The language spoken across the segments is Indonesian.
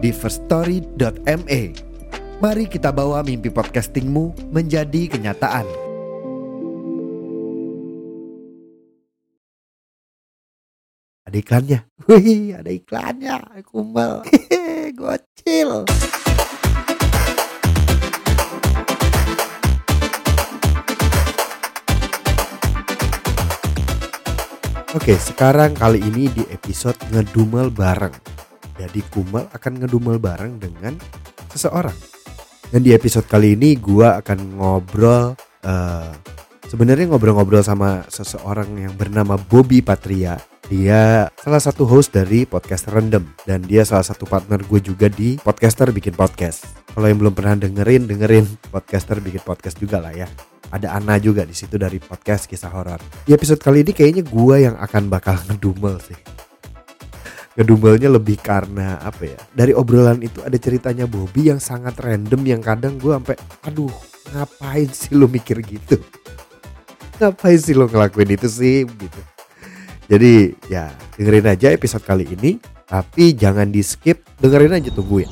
di firststory.me. Mari kita bawa mimpi podcastingmu menjadi kenyataan. Ada iklannya. Wih, ada iklannya. Kumbel. Gocil. Oke, sekarang kali ini di episode ngedumel bareng. Jadi Kumal akan ngedumel bareng dengan seseorang. Dan di episode kali ini gua akan ngobrol uh, sebenarnya ngobrol-ngobrol sama seseorang yang bernama Bobby Patria. Dia salah satu host dari podcast Random dan dia salah satu partner gue juga di podcaster bikin podcast. Kalau yang belum pernah dengerin, dengerin podcaster bikin podcast juga lah ya ada Ana juga di situ dari podcast kisah horor. Di episode kali ini kayaknya gue yang akan bakal ngedumel sih. Ngedumelnya lebih karena apa ya? Dari obrolan itu ada ceritanya Bobby yang sangat random yang kadang gue sampai aduh ngapain sih lo mikir gitu? Ngapain sih lo ngelakuin itu sih gitu. Jadi ya dengerin aja episode kali ini tapi jangan di skip dengerin aja tungguin.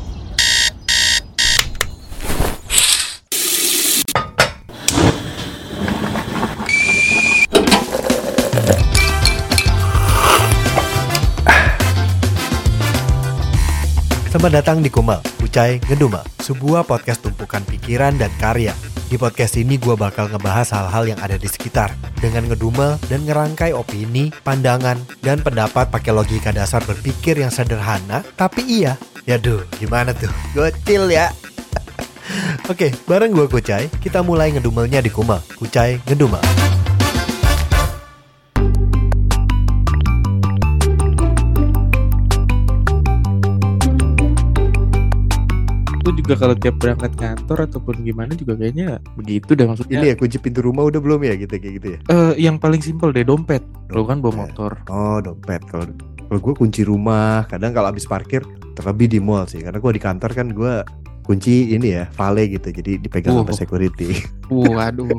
Selamat datang di Kumal, Ucai Ngedumel, sebuah podcast tumpukan pikiran dan karya. Di podcast ini gue bakal ngebahas hal-hal yang ada di sekitar dengan ngedumel dan ngerangkai opini, pandangan, dan pendapat pakai logika dasar berpikir yang sederhana, tapi iya. Ya duh, gimana tuh? Gocil ya. Oke, bareng gue Kucai, kita mulai ngedumelnya di Kumal, Kucai Ngedumel. Aku juga kalau tiap berangkat kantor ataupun gimana juga kayaknya begitu deh maksudnya. Ini ya kunci pintu rumah udah belum ya gitu kayak gitu ya? Eh uh, yang paling simpel deh dompet. Lo kan bawa motor. Oh dompet kalau kalau gue kunci rumah kadang kalau habis parkir terlebih di mall sih karena gue di kantor kan gue kunci ini ya vale gitu jadi dipegang uh, sama security. Waduh.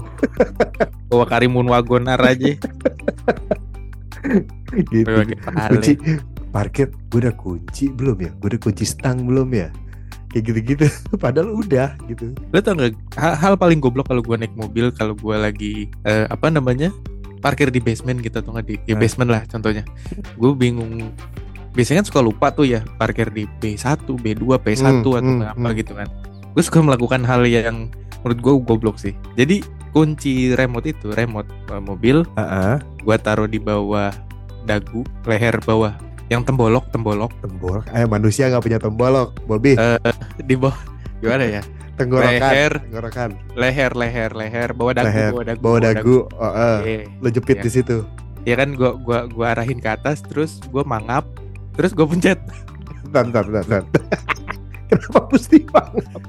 Bawa karimun wagonar aja. gitu. Kunci parkir gue udah kunci belum ya? Gue udah kunci stang belum ya? Kayak gitu-gitu. Padahal udah gitu. Lo tau gak hal, hal paling goblok kalau gue naik mobil kalau gue lagi uh, apa namanya parkir di basement gitu atau nggak di, di basement lah contohnya. Gue bingung biasanya kan suka lupa tuh ya parkir di B1, B2, P1 hmm, atau hmm, apa hmm. gitu kan. Gue suka melakukan hal yang menurut gue goblok sih. Jadi kunci remote itu remote uh, mobil uh -uh. gue taruh di bawah dagu leher bawah yang tembolok tembolok. Tembolok. Eh manusia nggak punya tembolok Bobby. Uh, di bawah. Gimana ya? Tenggorokan leher. tenggorokan. Leher leher leher. Bawa dagu leher, bawa dagu bawa dagu, dagu. Oh, uh, yeah. lo jepit yeah. di situ. Ya kan gua gua gua arahin ke atas terus gua mangap terus gua pencet. Bentar bentar bentar kenapa mesti mangap?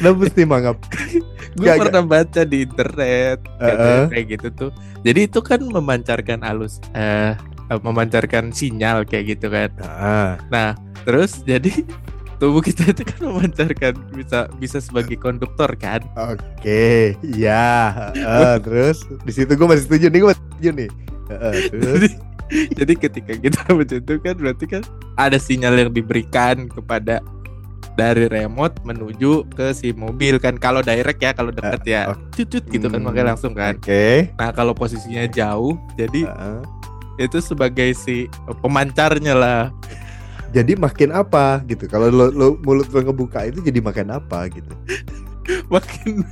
Kenapa mesti mangap? Gue pernah baca di internet uh -uh. kayak gitu tuh. Jadi itu kan memancarkan alus uh, Eh, memancarkan sinyal kayak gitu kan. Nah, nah terus jadi tubuh kita itu kan memancarkan bisa bisa sebagai konduktor kan. Oke, ya. Uh, terus di situ gue masih setuju nih, gue masih setuju nih. Uh, terus. jadi, jadi ketika kita kan berarti kan ada sinyal yang diberikan kepada dari remote menuju ke si mobil kan kalau direct ya kalau dekat uh, ya cucut gitu kan makanya langsung kan. Oke. Okay. Nah kalau posisinya jauh jadi uh itu sebagai si pemancarnya lah. Jadi makin apa gitu. Kalau lo, lo mulut lo ngebuka itu jadi makin apa gitu. Makin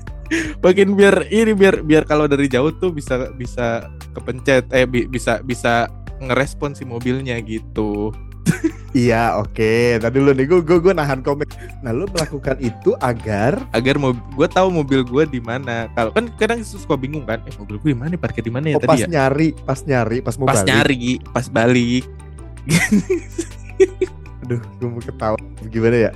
makin biar ini biar biar kalau dari jauh tuh bisa bisa kepencet eh bi, bisa bisa ngerespon si mobilnya gitu iya oke okay. tadi lu nih gue gue nahan komen nah lu melakukan itu agar agar mau gue tahu mobil gue di mana kalau kan kadang suka bingung kan eh mobil gue di mana parkir di mana ya oh, tadi pas ya nyari pas nyari pas mau pas balik. nyari pas balik Aduh, gue mau ketawa. Gimana ya?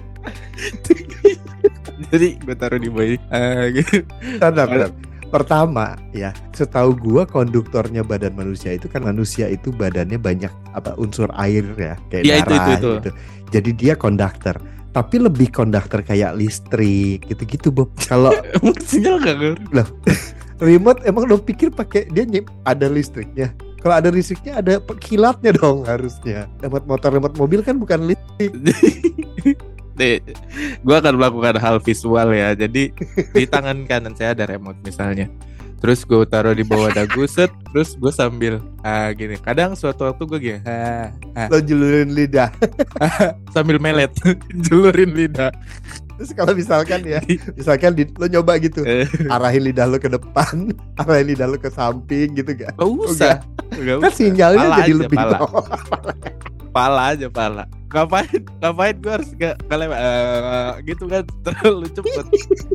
Jadi gue taruh di bayi. Ah, gitu. Bentar, bentar. Pertama ya, setahu gua konduktornya badan manusia itu kan manusia itu badannya banyak apa unsur air ya, kayak itu, darah itu, itu. gitu. Jadi dia konduktor. Tapi lebih konduktor kayak listrik gitu-gitu, Bob. Kalau sinyal gak ngerti? remote emang lo pikir pakai dia nyip ada listriknya. Kalau ada listriknya ada kilatnya dong harusnya. Remote motor, remote mobil kan bukan listrik. Gue akan melakukan hal visual ya. Jadi di tangan kanan saya ada remote misalnya. Terus gue taruh di bawah dagu set, terus gue sambil ah gini. Kadang suatu waktu gue gini, ah, ah, Lo julurin lidah. sambil melet, julurin lidah. Terus kalau misalkan ya, misalkan di, lo nyoba gitu, Eh, arahin lidah lo ke depan, arahin lidah lo ke samping gitu gak? Gak usah, gak Kan usah. sinyalnya Pala jadi aja, lebih pala. Pala aja pala. Ngapain, ngapain gue harus gak kalian gitu kan terlalu cepet.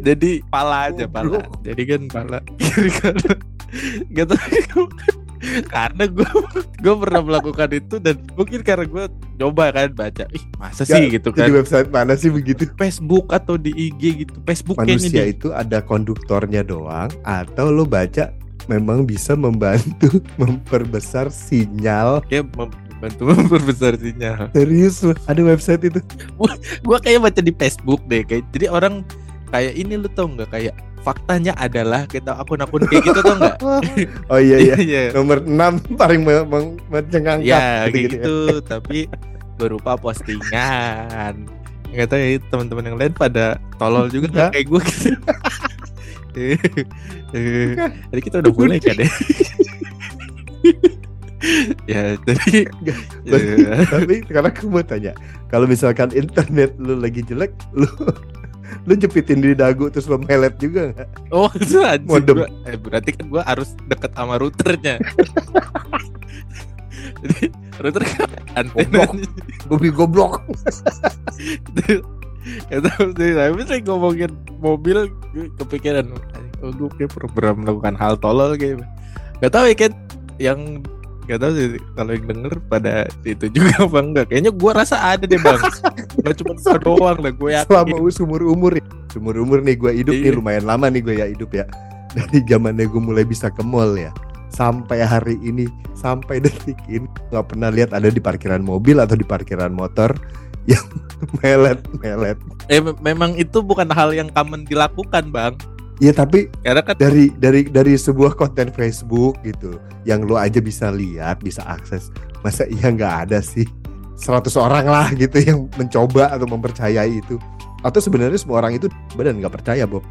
Jadi pala aja pala. Jadi kan pala kiri kanan. Gak tau karena gue gue pernah melakukan itu dan mungkin karena gue coba kan baca ih masa Ya, sih gitu Di kan website mana sih begitu? Facebook atau di IG gitu Facebook Manusia di itu ada konduktornya doang atau lo baca memang bisa membantu memperbesar sinyal kayak membantu memperbesar sinyal. Serius lo ada website itu? Gue kayak baca di Facebook deh kayak jadi orang kayak ini lu tau nggak? Kayak faktanya adalah kita akun-akun kayak gitu tau nggak? Oh iya iya. Iya. Nomor 6 paling me- me- mencengangkan ya kayak gitu-gitu ya. gitu tapi berupa postingan. Nggak tahu ya teman-teman yang lain pada tolol juga nggak Enggak. kayak gue gitu? Eh, Jadi kita udah mulai kan ya Ya jadi ya, tapi sekarang aku mau tanya kalau misalkan internet lu lagi jelek lu lu jepitin di dagu terus lu melet juga nggak? Oh Modem. gua, eh, Berarti kan gue harus deket sama routernya. Jadi router kan antena goblok. Gak tau sih Tapi saya ngomongin mobil kepikiran Oh gue kayak pernah melakukan hal tolol kayak Gak tau ya kan Yang Gak tau sih Kalau yang denger pada itu juga apa enggak. Kayaknya gue rasa ada deh bang. Gak cuma gue doang lah Gue yakin. Selama umur umur umur umur nih gue hidup nih Iya. lumayan lama nih gue ya hidup ya. Dari zamannya gue mulai bisa ke mall ya. Sampai hari ini sampai detik ini nggak pernah lihat ada di parkiran mobil atau di parkiran motor yang melet melet eh, me- Memang itu bukan hal yang common dilakukan bang ya tapi Karena kan dari dari dari sebuah konten Facebook gitu yang lo aja bisa lihat bisa akses masa iya nggak ada sih? 100 orang lah gitu yang mencoba atau mempercayai itu. Atau sebenarnya semua orang itu badan nggak percaya Bob.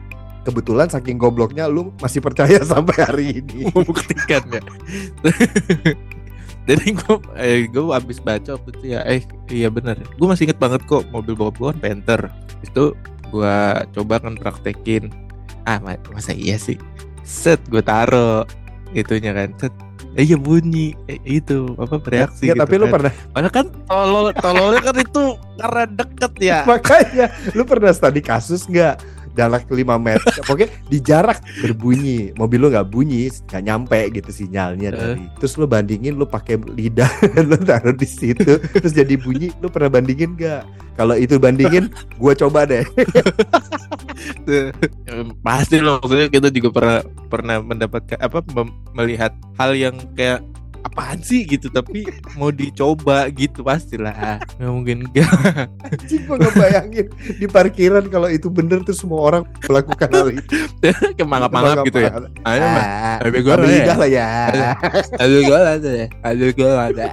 Kebetulan saking gobloknya lu masih percaya sampai hari ini. Membuktikan ya. Jadi gue eh, gue abis baca waktu itu ya eh iya bener. Gue masih inget banget kok mobil gue kan Panther. Itu gue coba kan praktekin ah ma- masa iya sih? Set gue taro itunya kan. Set eh, iya bunyi eh, itu apa bereaksi ya, gitu tapi lu kan. pernah Padahal kan tolol tololnya kan itu karena deket ya. Makanya lu pernah studi kasus nggak jarak 5 meter pokoknya di jarak berbunyi mobil lu nggak bunyi nggak nyampe gitu sinyalnya Eh. dari. Terus lu bandingin lu pakai lidah lu taruh di situ terus jadi bunyi lu pernah bandingin nggak? Kalau itu bandingin gua coba deh. Pasti loh maksudnya kita juga pernah pernah mendapatkan apa melihat hal yang kayak apaan sih gitu tapi mau dicoba gitu pastilah. Nggak mungkin enggak. Anjing gua ngebayangin di parkiran kalau itu bener tuh semua orang melakukan hal itu. Kayak mangap-mangap gitu ya? Ayo mah Ah, Tapi gua ambil ya. lidah lah ya. Aduh gue ada ya? Aduh gue ada.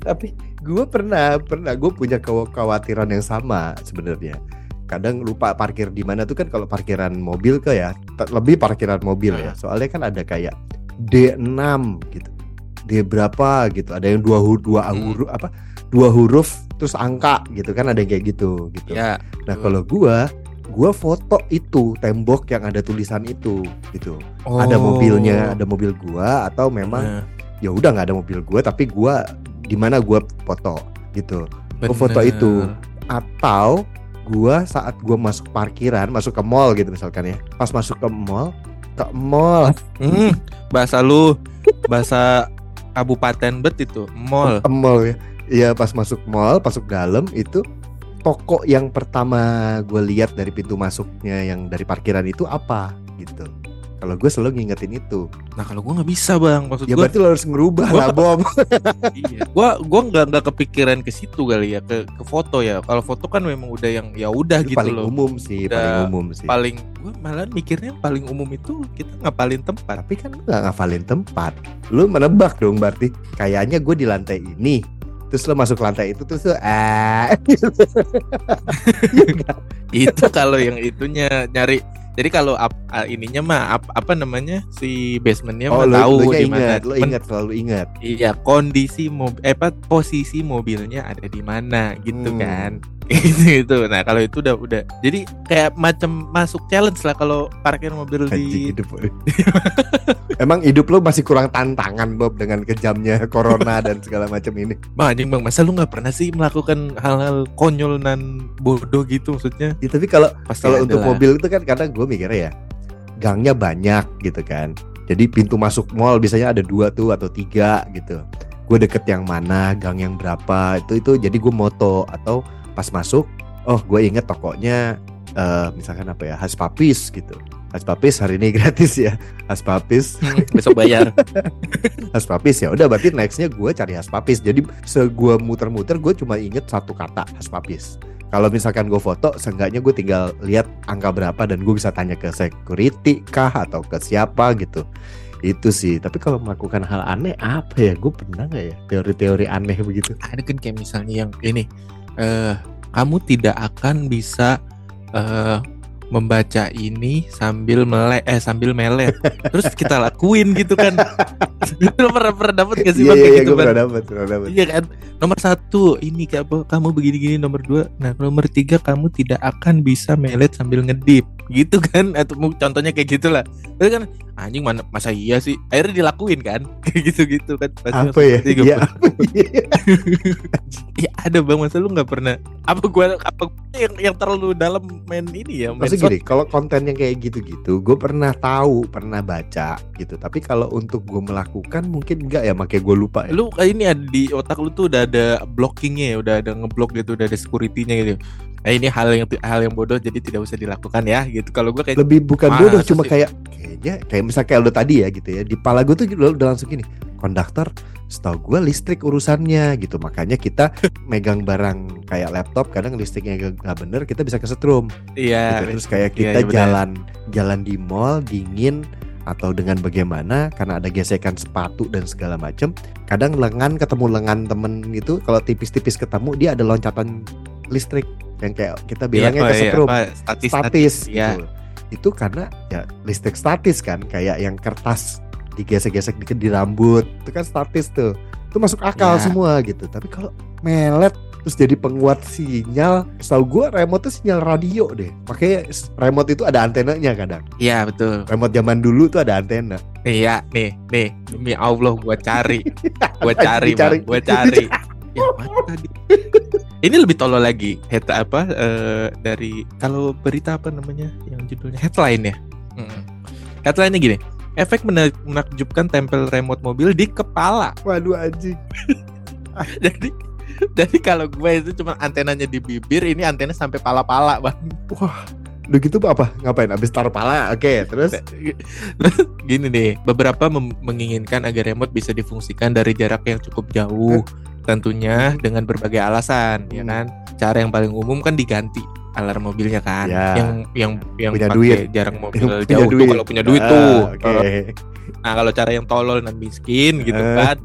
Tapi gue pernah pernah gue punya kekhawatiran yang sama sebenarnya. Kadang lupa parkir di mana tuh kan kalau parkiran mobil ke ya lebih parkiran mobil ya. Soalnya kan ada kayak D6 gitu. D berapa gitu. Ada yang dua huruf dua Hmm. huruf apa dua huruf terus angka gitu kan ada yang kayak gitu gitu. Ya nah kalau gua gua foto itu tembok yang ada tulisan itu gitu. Ada mobilnya ada mobil gua atau memang Oh. Nah, ya udah nggak ada mobil gue tapi gue di mana gue foto gitu. Gua foto itu. atau gue saat gue masuk parkiran masuk ke mall gitu misalkan ya. Pas masuk ke mall ke mall. Hmm, bahasa lu bahasa kabupaten bet itu mall. Ke mall ya. Iya pas masuk mall, masuk dalam itu toko yang pertama gue lihat dari pintu masuknya yang dari parkiran itu apa gitu. Kalau gue selalu ngingetin itu. Nah kalau gue nggak bisa bang, maksud Ya gue, berarti lo harus ngerubah Gua- lah Bom. iya. gua gua nggak nggak kepikiran ke situ kali ya ke ke foto ya. Kalau foto kan memang udah yang ya udah Itu gitu paling loh. umum sih, Udah paling umum sih. Paling gue malah mikirnya paling umum itu kita ngapalin tempat. Tapi kan lu gak ngafalin tempat. Lu menebak dong berarti. Kayaknya gue di lantai ini. Terus lo masuk lantai itu terus lo eh itu kalau yang itunya nyari jadi kalau ap- ininya mah ap- apa namanya si basementnya Oh mah lo, tahu di mana ingat, lo ingat selalu ingat. iya kondisi mobil eh apa posisi mobilnya ada di mana gitu Hmm. kan itu itu nah kalau itu udah udah jadi kayak macam masuk challenge lah kalau parkir mobil di hidup. Emang hidup lo masih kurang tantangan Bob dengan kejamnya corona dan segala macam ini. bang anjing bang masa lu nggak pernah sih melakukan hal-hal konyol dan bodoh gitu maksudnya Ya, tapi kalau pasti kalau untuk lah. mobil itu kan kadang gue mikirnya ya gangnya banyak gitu kan. Jadi pintu masuk mall biasanya ada dua tuh atau tiga gitu. Gue deket yang mana, gang yang berapa itu itu jadi gue moto atau pas masuk, oh gue inget tokonya eh, misalkan apa ya Haspapis gitu. Haspapis hari ini gratis ya. Haspapis, Hmm, besok bayar Haspapis ya. Udah berarti nextnya gue cari Haspapis. Jadi se gue muter-muter gue cuma inget satu kata Haspapis. Kalau misalkan gue foto, seenggaknya gue tinggal lihat angka berapa dan gue bisa tanya ke security kah atau ke siapa gitu. Itu sih. Tapi kalau melakukan hal aneh apa ya? Gue pernah nggak ya teori-teori aneh begitu? ada kan kayak misalnya yang ini eh kamu tidak akan bisa eh membaca ini sambil melek eh sambil melet. Terus kita lakuin gitu kan. Lu pernah pernah dapet gak sih Iya bang iya gitu pernah dapat, pernah dapat. Iya kan? Nomor satu ini kayak apa kamu begini gini nomor dua. Nah nomor tiga kamu tidak akan bisa melet sambil ngedip. Gitu kan? Atau contohnya kayak gitulah. Itu kan anjing mana masa iya sih akhirnya dilakuin kan kayak gitu gitu kan Pasti Apa ya? Iya apa ya? Iya ada bang masa lu nggak pernah apa gua apa gua yang yang terlalu dalam main ini ya main Maksud gini, kalau konten yang kayak gitu-gitu, gue pernah tahu, pernah baca gitu. Tapi kalau untuk gue melakukan mungkin enggak ya, makanya gue lupa. Ya. lu kayak ini ada di otak lu tuh udah ada blockingnya ya udah ada ngeblok gitu udah ada securitynya gitu nah ini hal yang hal yang bodoh jadi tidak usah dilakukan ya gitu kalau gua kayak Lebih bukan bodoh, cuma sih? kayak kayaknya kayak misalnya kayak lo tadi ya gitu ya. Di pala gue tuh udah, udah langsung gini, konduktor setahu gue listrik urusannya gitu makanya kita megang barang kayak laptop kadang listriknya nggak bener kita bisa kesetrum iya gitu. terus kayak iya, kita iya, jalan jalan di mall dingin atau dengan bagaimana karena ada gesekan sepatu dan segala macem kadang lengan ketemu lengan temen gitu kalau tipis-tipis ketemu dia ada loncatan listrik yang kayak kita bilangnya Iya, apa, iya, kesetrum apa, statis statis ya gitu. Itu karena ya listrik statis kan kayak yang kertas digesek-gesek dikit di rambut itu kan statis tuh. Itu masuk akal Ya. semua gitu. Tapi kalau melet terus jadi penguat sinyal setahu gua remote tuh sinyal radio deh. Makanya remote itu ada antenanya kadang. Iya betul. Remote zaman dulu tuh ada antena. Iya nih nih demi Allah gua cari. Gua Anjing, cari gua cari. Ya tadi ini lebih tolol lagi. Head apa eh, dari kalau berita apa namanya yang judulnya? Headline ya? Mm-mm. headline-nya gini. Efek mena- menakjubkan tempel remote mobil di kepala. Waduh anjing. Jadi jadi kalau gue itu cuma antenanya di bibir ini antena sampai pala-pala bang. Udah gitu apa? Ngapain? Abis taruh pala? Oke terus? Gini nih beberapa menginginkan agar remote bisa difungsikan dari jarak yang cukup jauh tentunya dengan berbagai alasan ya Hmm. kan cara yang paling umum kan diganti alarm mobilnya kan Ya. yang yang yang Punya pakai duit. jarak mobil Yang punya jauh tuh duit. kalau punya duit Ah, tuh oke nah kalau cara yang tolol dan miskin gitu Eh. kan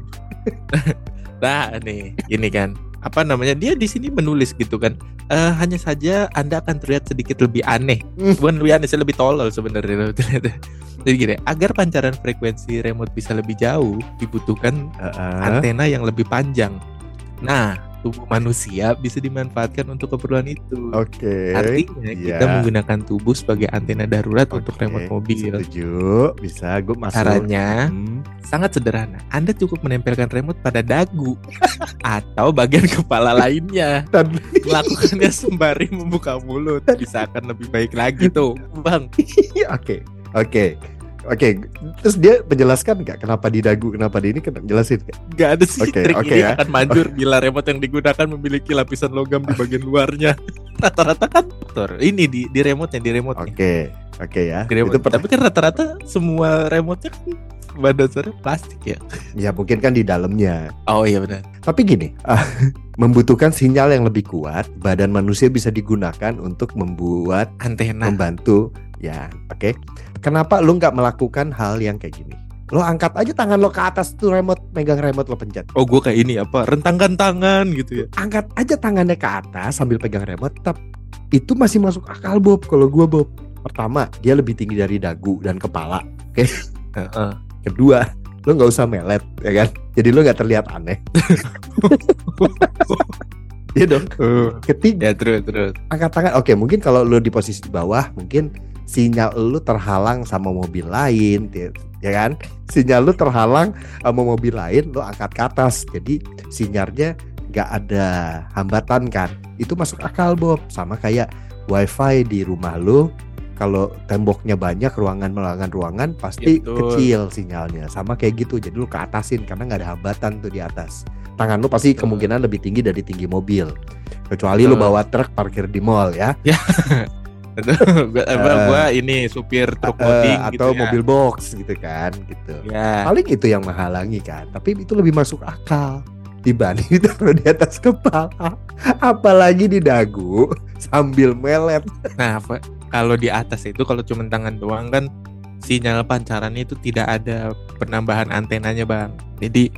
nah nih ini kan apa namanya dia di sini menulis gitu kan. Eh hanya saja anda akan terlihat sedikit lebih aneh. Hmm. bukan lebih aneh sih lebih tolol sebenarnya. Jadi gini agar pancaran frekuensi remote bisa lebih jauh dibutuhkan Heeh. antena yang lebih panjang. Nah tubuh manusia bisa dimanfaatkan untuk keperluan itu oke artinya kita iya. menggunakan tubuh sebagai antena darurat untuk Oke, remote mobil setuju bisa gue masuk caranya Hmm. sangat sederhana. Anda cukup menempelkan remote pada dagu atau bagian kepala lainnya. Dan- Melakukannya sembari membuka mulut bisa akan lebih baik lagi tuh, Bang. Oke, oke. Oke, terus dia menjelaskan nggak kenapa di dagu, kenapa di ini, kenapa jelasin nggak? Gak ada sih Oke, trik oke ini ya. akan manjur bila remote yang digunakan memiliki lapisan logam di bagian luarnya. Rata-rata kan motor. Ini di di remote di remote Oke, oke ya. Di remote. Itu Tapi kan rata-rata semua remote-nya kan pada dasarnya plastik ya. ya mungkin kan di dalamnya. Oh iya benar. Tapi gini, ah, membutuhkan sinyal yang lebih kuat, badan manusia bisa digunakan untuk membuat Antena. membantu ya oke. Kenapa lu nggak melakukan hal yang kayak gini? Lo angkat aja tangan lo ke atas tuh remote megang remote lo pencet. Oh gue kayak ini apa rentangkan tangan gitu ya. angkat aja tangannya ke atas sambil pegang remote tetap. Itu masih masuk akal Bob kalau gua Bob. Pertama dia lebih tinggi dari dagu dan kepala Heeh. kedua lo nggak usah melet ya kan? Jadi lo nggak terlihat aneh. Iya dong. Ketiga Ya terus terus. angkat tangan. Oke mungkin kalau lu di posisi di bawah mungkin sinyal lu terhalang sama mobil lain ya kan? Sinyal lu terhalang sama mobil lain lu angkat ke atas. Jadi sinyalnya nggak ada hambatan kan? Itu masuk akal Bob. Sama kayak wifi di rumah lu kalau temboknya banyak ruangan ruangan ruangan pasti Ya, betul. kecil sinyalnya. Sama kayak gitu jadi lu ke atasin karena nggak ada hambatan tuh di atas. Tangan lu pasti Betul. kemungkinan lebih tinggi dari tinggi mobil. Kecuali lu Betul. bawa truk parkir di mall ya gua, apa, gua ini supir truk Eh, loading atau gitu ya. mobil box gitu kan gitu Ya. paling itu yang menghalangi kan tapi itu lebih masuk akal dibanding ditaruh di atas kepala apalagi di dagu sambil melet Nah, kalau di atas itu kalau cuma tangan doang kan sinyal pancaran itu tidak ada penambahan antenanya, Bang. Jadi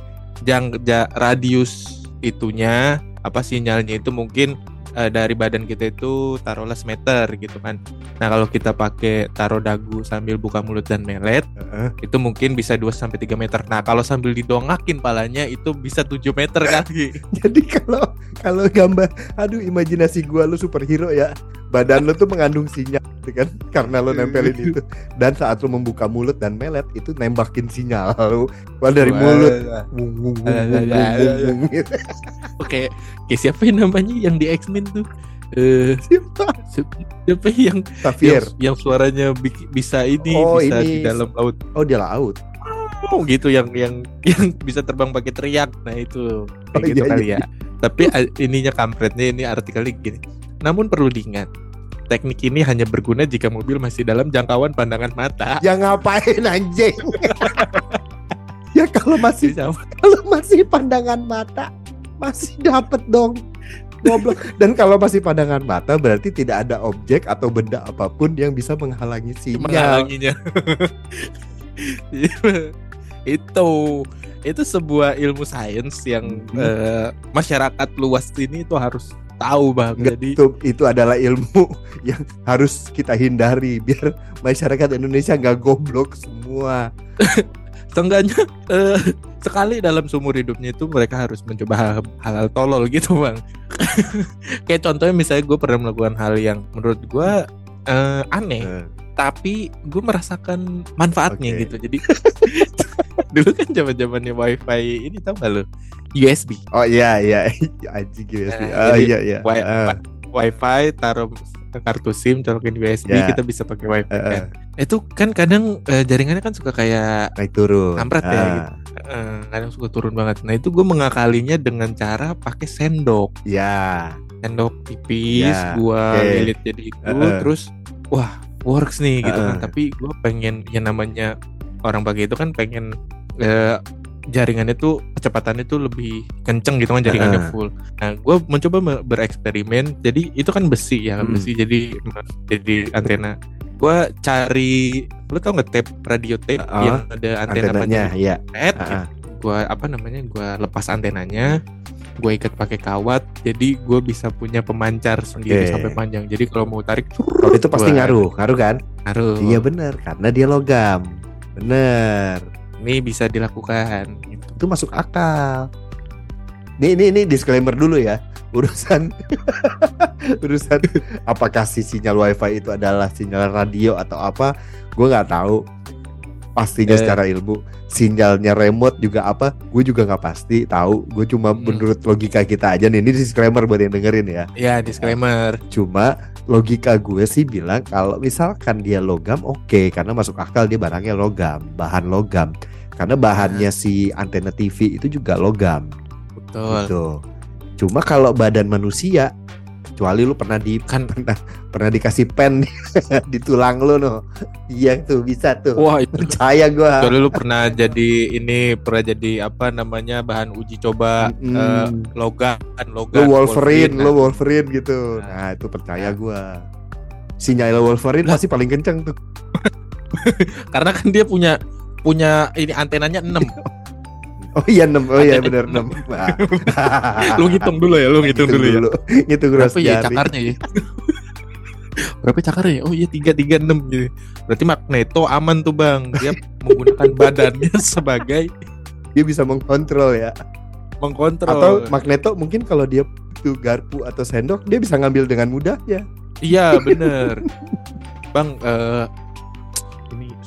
jang ja- radius itunya apa sinyalnya itu mungkin eh, dari badan kita itu taruhlah semeter gitu kan. Nah, kalau kita pakai taruh dagu sambil buka mulut dan melet itu mungkin bisa 2 sampai 3 meter. Nah, kalau sambil didongakin palanya itu bisa 7 meter kali. jadi kalau kalau gambar aduh imajinasi gua lu superhero ya. Badan lu tuh mengandung sinyal gitu kan karena lu nempelin itu. Dan saat lu membuka mulut dan melet itu nembakin sinyal lu. Wah, dari mulut Oke, kayak siapa yang namanya yang di X-Men tuh? Eh, Siapa? si- siapa yang Xavier yang, yang suaranya bi- bisa ini Oh, bisa ini. di dalam laut oh dia laut oh, gitu yang yang yang bisa terbang pakai teriak nah itu kayak Oh, gitu iya, kali iya. ya tapi a- ininya kampretnya ini artikelnya gini namun perlu diingat teknik ini hanya berguna jika mobil masih dalam jangkauan pandangan mata Ya ngapain anjing? ya kalau masih Bisa- kalau masih pandangan mata masih dapet dong. Goblok. Dan kalau masih pandangan mata berarti tidak ada objek atau benda apa pun yang bisa menghalangi sinyal. menghalanginya itu itu sebuah ilmu sains yang Hmm. eh, masyarakat luas ini itu harus tahu bang jadi itu itu adalah ilmu yang harus kita hindari biar masyarakat Indonesia nggak goblok semua. seenggaknya eh, sekali dalam seumur hidupnya itu mereka harus mencoba hal, hal tolol gitu bang kayak contohnya misalnya gue pernah melakukan hal yang menurut gue eh, aneh Eh, tapi gue merasakan manfaatnya Oke. gitu jadi dulu kan zaman zamannya wifi ini tau gak lo USB Oh iya iya anjing USB. Nah, Oh iya iya. Wi- Eh, wifi taruh kartu SIM colokin USB Ya. kita bisa pakai wifi eh, eh. kan itu kan kadang eh, jaringannya kan suka kayak naik turun. Kampret ya, Ah, gitu. eh, kadang suka turun banget nah itu gue mengakalinya dengan cara pakai sendok Ya. sendok tipis Ya, gua oke. lilit jadi itu Heeh. terus wah works nih gitu kan Heeh. tapi gue pengen yang namanya orang pakai itu kan pengen eh, jaringannya tuh kecepatannya tuh lebih kenceng gitu kan jaringannya Heeh. full nah gue mencoba me- bereksperimen jadi itu kan besi ya Hmm. besi jadi jadi antena gue cari lu tau nggak tape radio tape Oh, yang ada antena Antenanya ya. Pet, Ah, ah. gue apa namanya gue lepas antenanya gue ikat pakai kawat jadi gue bisa punya pemancar sendiri Oke. sampai panjang jadi kalau mau tarik Kalau itu pasti Wah. ngaruh, ngaruh kan? harus Iya bener, karena dia logam. Bener, ini bisa dilakukan itu masuk akal. Nih, ini, ini disclaimer dulu ya. Urusan, urusan apakah si sinyal wifi itu adalah sinyal radio atau apa? Gue nggak tahu. pastinya Eh. secara ilmu sinyalnya remote juga apa gue juga nggak pasti tahu gue cuma Hmm. menurut logika kita aja nih ini disclaimer buat yang dengerin ya Ya disclaimer. cuma logika gue sih bilang kalau misalkan dia logam oke karena masuk akal dia barangnya logam bahan logam karena bahannya si antena TV itu juga logam Betul. gitu cuma kalau badan manusia kecuali lu pernah di Kan pernah pernah dikasih pen di tulang lu no iya tuh bisa tuh wah itu percaya gua Kecuali lu pernah jadi ini pernah jadi apa namanya bahan uji coba Mm. eh, logam lu logam Wolverine, lu kan. Wolverine gitu. Nah. Nah, itu percaya gua. Sinyal Wolverine pasti paling kenceng tuh. karena kan dia punya punya ini antenanya 6 Oh iya 6. Oh iya benar enam. 6. lu ngitung dulu ya lu ngitung dulu ya Ngitung gross berapa ya jari. cakarnya ya berapa cakarnya ya? oh iya tiga tiga enam gitu berarti Magneto aman tuh bang dia menggunakan badannya sebagai Dia bisa mengkontrol ya. mengkontrol Atau Magneto mungkin kalau dia butuh garpu atau sendok dia bisa ngambil dengan mudah ya. iya bener bang eh ini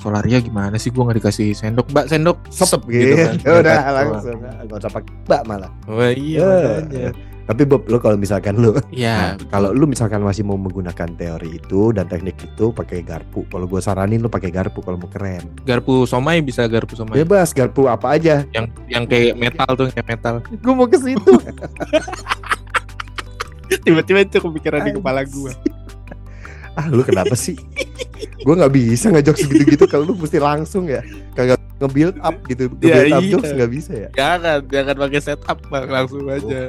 solaria gimana sih gua nggak dikasih sendok mbak sendok Sep gitu gitu. kan. Udah Kan? langsung. Enggak usah pakai bak malah. Wah iya makanya. Tapi Bob, lu kalau misalkan lu Iya, Nah, kalau lu misalkan masih mau menggunakan teori itu dan teknik itu pakai garpu. Kalau gue saranin lu pakai garpu kalau mau keren. garpu somai bisa garpu somai. Bebas garpu apa aja. Yang yang kayak metal tuh, kayak metal. Gue mau ke situ. Tiba-tiba itu kepikiran di kepala gua. Ah lu kenapa sih? gue nggak bisa ngejok segitu gitu kalau lu mesti langsung ya. Kagak nge-build up gitu. Ya, Nge-build up iya. jokes nggak bisa ya. Jangan, jangan pakai setup, Bang. langsung aja.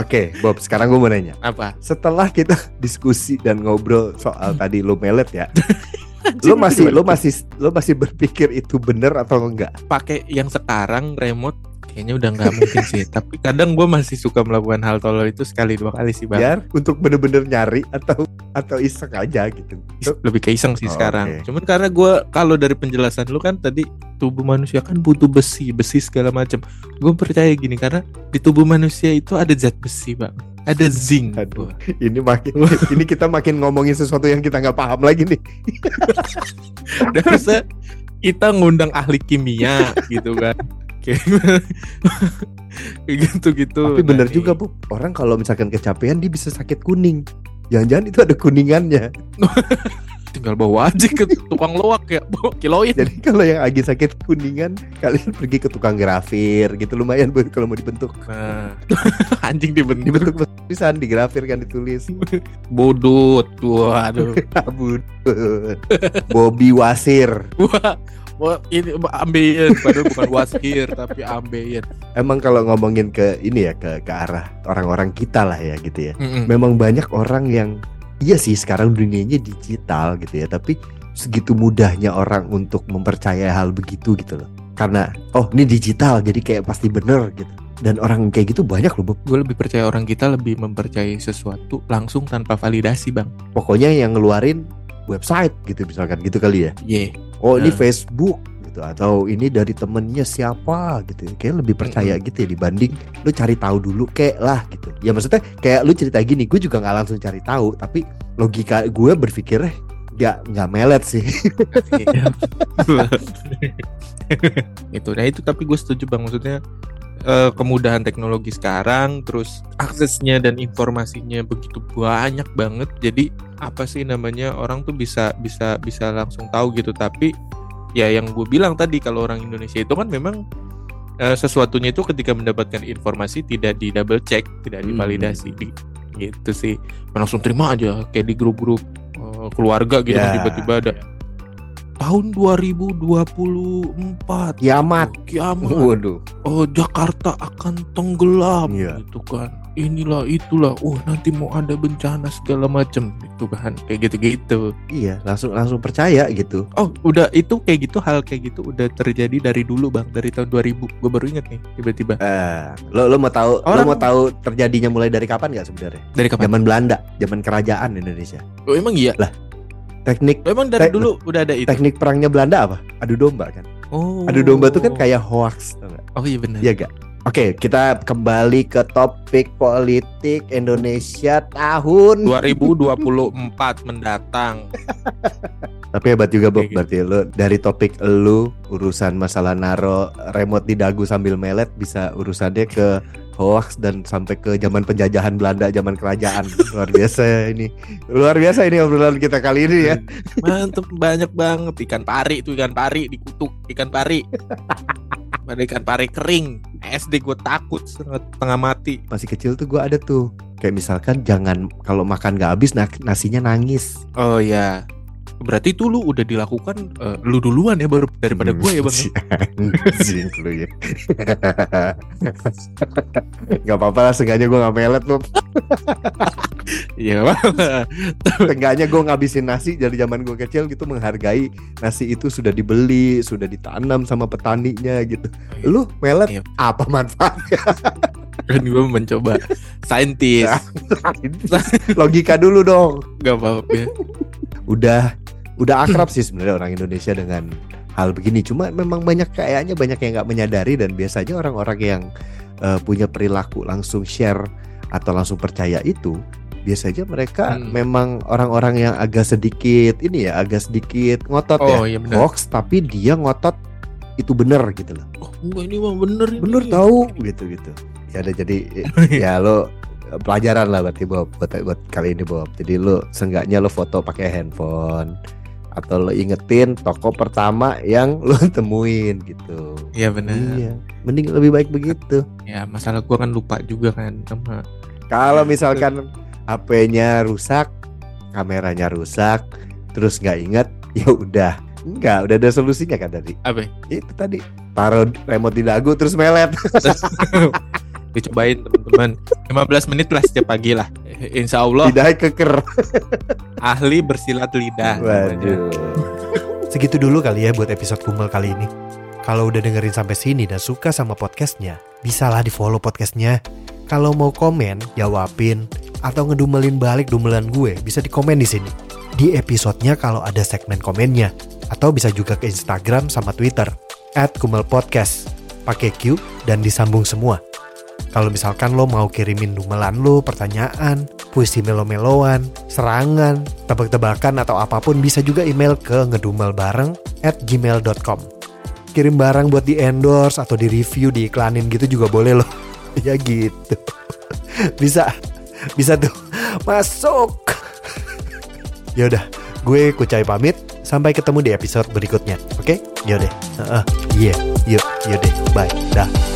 Oke, Bob. Sekarang gue mau nanya. Apa? Setelah kita diskusi dan ngobrol soal tadi lu melet ya, lu masih lu masih lu masih berpikir itu bener atau enggak? pakai yang sekarang remote kayaknya udah nggak mungkin sih. Tapi kadang gua masih suka melakukan hal tolol itu sekali dua kali sih, Bang. Biar untuk bener-bener nyari atau atau iseng aja gitu. lebih ke iseng sih Oh, sekarang. oke. Cuman karena gua kalau dari penjelasan lu kan tadi tubuh manusia kan butuh besi, besi segala macam. Gue percaya gini karena di tubuh manusia itu ada zat besi, bang. Ada zinc. Aduh. Ini makin ini kita makin ngomongin sesuatu yang kita nggak paham lagi nih. Dan kita ngundang ahli kimia gitu kan. Kayak gitu-gitu. Tapi Nah, bener nih. juga bu, orang kalau misalkan kecapean dia bisa sakit kuning. Jangan-jangan itu ada kuningannya. tinggal bawa aja ke tukang loak ya, bawa kiloin. Jadi kalau yang lagi sakit kuningan, kalian pergi ke tukang grafir gitu lumayan bu kalau mau dibentuk. Nah, anjing dibentuk Dibentuk tulisan, digrafir kan ditulis. bodut. Waduh. Abun. Bobby Wasir. Wah, wah ini ambeien padahal bukan wasir tapi ambeien. Emang kalau ngomongin ke ini ya ke ke arah orang-orang kita lah ya gitu ya. Mm-mm. Memang banyak orang yang iya sih sekarang dunianya digital gitu ya, tapi segitu mudahnya orang untuk mempercayai hal begitu gitu loh. Karena oh ini digital jadi kayak pasti bener gitu. Dan orang kayak gitu banyak loh. Gue lebih percaya orang kita lebih mempercayai sesuatu langsung tanpa validasi bang. Pokoknya yang ngeluarin website gitu misalkan gitu kali ya. Ye. Oh ini Hmm. Facebook gitu atau ini dari temennya siapa gitu. Kayak lebih percaya gitu ya dibanding lu cari tahu dulu kayak lah gitu. Ya maksudnya kayak lu cerita gini, gue juga nggak langsung cari tahu, tapi logika gue berpikirnya nggak nggak melet sih. Iya. itu nah itu tapi gue setuju bang maksudnya eh, kemudahan teknologi sekarang terus aksesnya dan informasinya begitu banyak banget. Jadi apa sih namanya orang tuh bisa bisa bisa langsung tahu gitu. Tapi ya yang gue bilang tadi kalau orang Indonesia itu kan memang eh, sesuatunya itu ketika mendapatkan informasi tidak di double check tidak Hmm. divalidasi. Di- gitu sih. Langsung terima aja kayak di grup-grup eh, keluarga gitu Ya. tiba-tiba ada tahun 2024 Kiamat. Oh, kiamat Waduh. oh Jakarta akan tenggelam Iya. gitu kan inilah itulah oh nanti mau ada bencana segala macem itu kan kayak gitu-gitu Iya, langsung langsung percaya gitu. oh udah itu kayak gitu hal kayak gitu udah terjadi dari dulu bang dari tahun 2000 gue baru inget nih tiba-tiba Eh, lo lo mau tahu lo Orang- mau tahu terjadinya mulai dari kapan nggak sebenarnya? dari kapan Zaman Belanda, zaman kerajaan Indonesia. oh, emang iya Teknik emang dari Tek- dulu udah ada itu teknik perangnya Belanda apa? Adu domba kan. oh Adu domba tuh kan kayak hoax. oh iya benar Iya gak? Oke, kita kembali ke topik politik Indonesia tahun 2024 mendatang Tapi hebat juga Bob berarti lu dari topik lu urusan masalah naro remote di dagu sambil melet bisa urusannya ke hoax dan sampai ke zaman penjajahan Belanda zaman kerajaan luar biasa ini luar biasa ini obrolan kita kali ini ya Mantep banyak banget ikan pari itu ikan pari dikutuk ikan pari. Ada ikan pari kering. SD gue takut setengah mati. masih kecil tuh gua ada tuh kayak misalkan jangan kalau makan gak habis nasinya nangis Oh ya. Berarti itu lu udah dilakukan eh, lu duluan ya baru daripada gue ya bang. Anjing lu ya Gak apa-apa lah Seenggaknya gue gak melet Bob Iya. Seenggaknya gue ngabisin nasi Dari zaman gue kecil gitu Menghargai nasi itu sudah dibeli Sudah ditanam sama petaninya gitu Lu melet Iya. apa manfaatnya kan gue mencoba saintis. Logika dulu dong Gak apa-apa. ya. Udah Udah akrab sih sebenarnya orang Indonesia dengan hal begini Cuma memang banyak kayaknya banyak yang nggak menyadari Dan biasanya orang-orang yang eh, punya perilaku langsung share Atau langsung percaya itu Biasanya mereka Hmm. memang orang-orang yang agak sedikit Ini ya agak sedikit ngotot ya Oh iya benar. hoax tapi dia ngotot itu bener gitu loh Oh, enggak ini mah bener ini. bener tahu gitu gitu ya udah jadi ya lo pelajaran lah berarti Bob buat, buat kali ini Bob jadi lo seenggaknya lo foto pakai handphone atau lo ingetin toko pertama yang lo temuin gitu Iya benar. iya mending lebih baik begitu Ya masalah gue kan lupa juga kan sama. kalau misalkan HP-nya rusak kameranya rusak terus nggak inget ya udah Enggak, udah ada solusinya kan tadi. Apa? Itu tadi taruh remote di dagu terus melet. Dicobain teman-teman. 15 menit lah setiap pagi lah. Insya Allah Lidahnya keker. ahli bersilat lidah. namanya. Waduh. Segitu dulu kali ya buat episode Kumel kali ini. Kalau udah dengerin sampai sini dan suka sama podcastnya, bisalah di follow podcastnya. Kalau mau komen, jawabin, atau ngedumelin balik dumelan gue, bisa di komen di sini. Di episodenya kalau ada segmen komennya. Atau bisa juga ke Instagram sama Twitter, at Kumel Podcast. Pakai Q dan disambung semua. Kalau misalkan lo mau kirimin dumelan lo, pertanyaan, puisi melo-meloan, serangan, tebak-tebakan atau apa pun bisa juga email ke ngedumelbareng at gmail.com Kirim barang buat di endorse atau di review, diiklanin gitu juga boleh loh. ya gitu. bisa, bisa tuh. Masuk. ya udah, gue Kucai pamit. Sampai ketemu di episode berikutnya. Oke? Yaudah. Heeh. Iya. Yuk, yaudah. Bye. Dah.